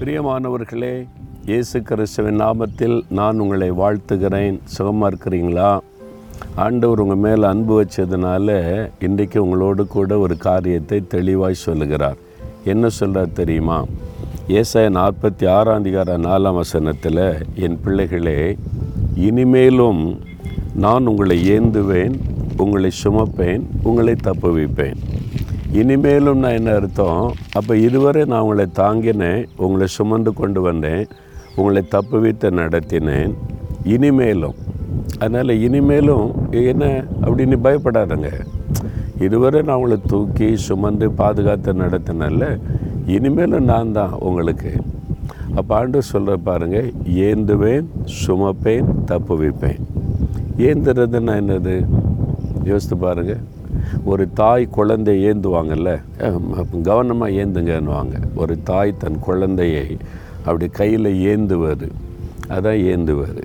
பிரியமானவர்களே இயேசு கிறிஸ்துவின் நாமத்தில் நான் உங்களை வாழ்த்துகிறேன். சுகமாக இருக்கிறீங்களா? ஆண்டவர் உங்கள் மேலே அன்பு வச்சதுனால இன்றைக்கு உங்களோடு கூட ஒரு காரியத்தை தெளிவாய் சொல்லுகிறார். என்ன சொல்கிறார் தெரியுமா? ஏசாய நாற்பத்தி ஆறாம் அதிகார நாலாம் வசனத்தில் என் பிள்ளைகளே இனிமேலும் நான் உங்களை ஏந்துவேன் உங்களை சுமப்பேன் உங்களை தப்பு வைப்பேன் இனிமேலும் நான் என்ன அர்த்தம்? அப்போ இதுவரை நான் உங்களை தாங்கினேன் உங்களை சுமந்து கொண்டு வந்தேன் உங்களை தப்பு வைத்து நடத்தினேன். இனிமேலும். அதனால் இனிமேலும் என்ன அப்படின்னு பயப்படாதங்க. இதுவரை நான் உங்களை தூக்கி சுமந்து பாதுகாத்து நடத்தினால இனிமேலும் நான் தான் உங்களுக்கு. அப்போ ஆண்டு சொல்கிற பாருங்கள் ஏந்துவேன் சுமப்பேன் தப்பு வைப்பேன் ஏந்துறதுன்னா என்னது? யோசித்து பாருங்கள் ஒரு தாய் குழந்தை ஏந்துவாங்கல்ல? கவனமாக ஏந்துங்கன்னுவாங்க. ஒரு தாய் தன் குழந்தையை அப்படி கையில் ஏந்துவது அதான் ஏந்துவது.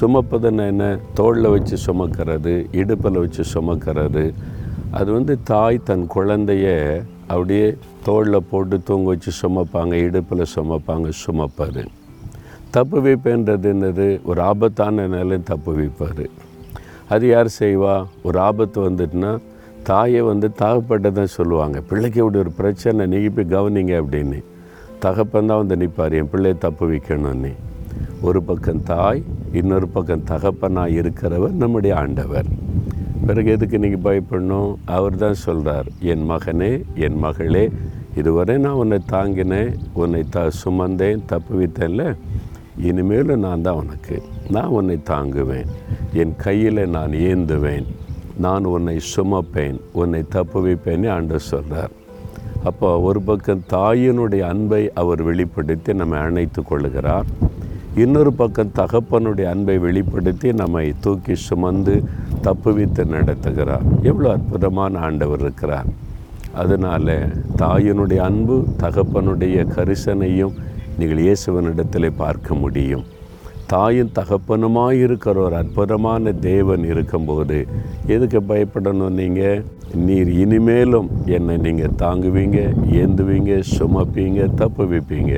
சுமப்பதுன்னா என்ன? தோளில் வச்சு சுமக்கிறது இடுப்பில் வச்சு சுமக்கிறது. அது வந்து தாய் தன் குழந்தைய அப்படியே தோளில் போட்டு தூங்க வச்சு சுமப்பாங்க இடுப்பில் சுமப்பாங்க சுமப்பார் தப்பு வைப்புன்றது என்னது? ஒரு ஆபத்தான நிலையும் தப்பு வைப்பார். அது யார் செய்வா? ஒரு ஆபத்து வந்துட்டுனா தாயை வந்து தான் சொல்லுவாங்க. பிள்ளைக்கு இப்படி ஒரு பிரச்சனை நீங்கள் போய் கவனிங்க அப்படின்னு. தகப்பன் தான் வந்து நிற்பார் என் பிள்ளையை தப்பு வைக்கணும்னு ஒரு பக்கம் தாய் இன்னொரு பக்கம் தகப்பனாக இருக்கிறவர் நம்முடைய ஆண்டவர். பிறகு எதுக்கு நீங்கள் பயப்படணும்? அவர் தான் சொல்கிறார் என் மகனே என் மகளே இதுவரை நான் உன்னை தாங்கினேன் உன்னை த சுமந்தேன் தப்பு வைத்தேன்ல இனிமேலும் நான் தான் உனக்கு நான் உன்னை தாங்குவேன். என் கையில் நான் ஏந்துவேன். நான் உன்னை சுமப்பேன். உன்னை தப்பு வைப்பேன்னு ஆண்டு சொல்கிறார் அப்போ ஒரு பக்கம் தாயினுடைய அன்பை அவர் வெளிப்படுத்தி நம்மை அணைத்து கொள்கிறார் இன்னொரு பக்கம் தகப்பனுடைய அன்பை வெளிப்படுத்தி நம்மை தூக்கி சுமந்து தப்புவித்து நடத்துகிறார். எவ்வளோ அற்புதமான ஆண்டவர் இருக்கிறார். அதனால் தாயினுடைய அன்பு தகப்பனுடைய கரிசனையும் நீங்கள் இயேசுவனிடத்தில் பார்க்க முடியும். தாயும் தகப்பனுமாய் இருக்கிற ஒரு அற்புதமான தேவன் இருக்கும்போது எதுக்கு பயப்படணும் நீங்கள் நீர் இனிமேலும் என்னை நீங்கள் தாங்குவீங்க ஏந்துவீங்க சுமப்பீங்க தப்பு வைப்பீங்க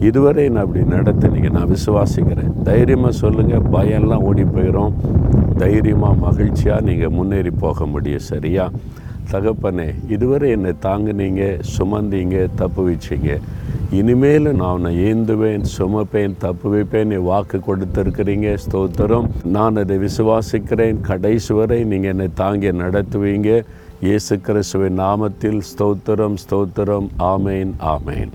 இதுவரை நான் அப்படி நடத்தினீங்க. நான் விசுவாசிக்கிறேன். தைரியமாக சொல்லுங்கள் பயம்லாம் ஓடி போயிடும் தைரியமாக மகிழ்ச்சியாக நீங்கள் முன்னேறி போக முடியும் சரியா? தகப்பனே இதுவரை என்னை தாங்குனீங்க சுமந்தீங்க தப்பு வச்சிங்க இனிமேல் நான் ஏந்துவேன் சுமப்பேன் தப்பு வைப்பேன் நீ வாக்கு கொடுத்துருக்கிறீங்க ஸ்தோத்திரம். நான் அதை விசுவாசிக்கிறேன் கடைசி வரை நீங்கள் என்னை தாங்கி நடத்துவீங்க. இயேசு கிறிஸ்துவின் நாமத்தில் ஸ்தோத்திரம் ஸ்தோத்திரம். ஆமேன் ஆமேன்.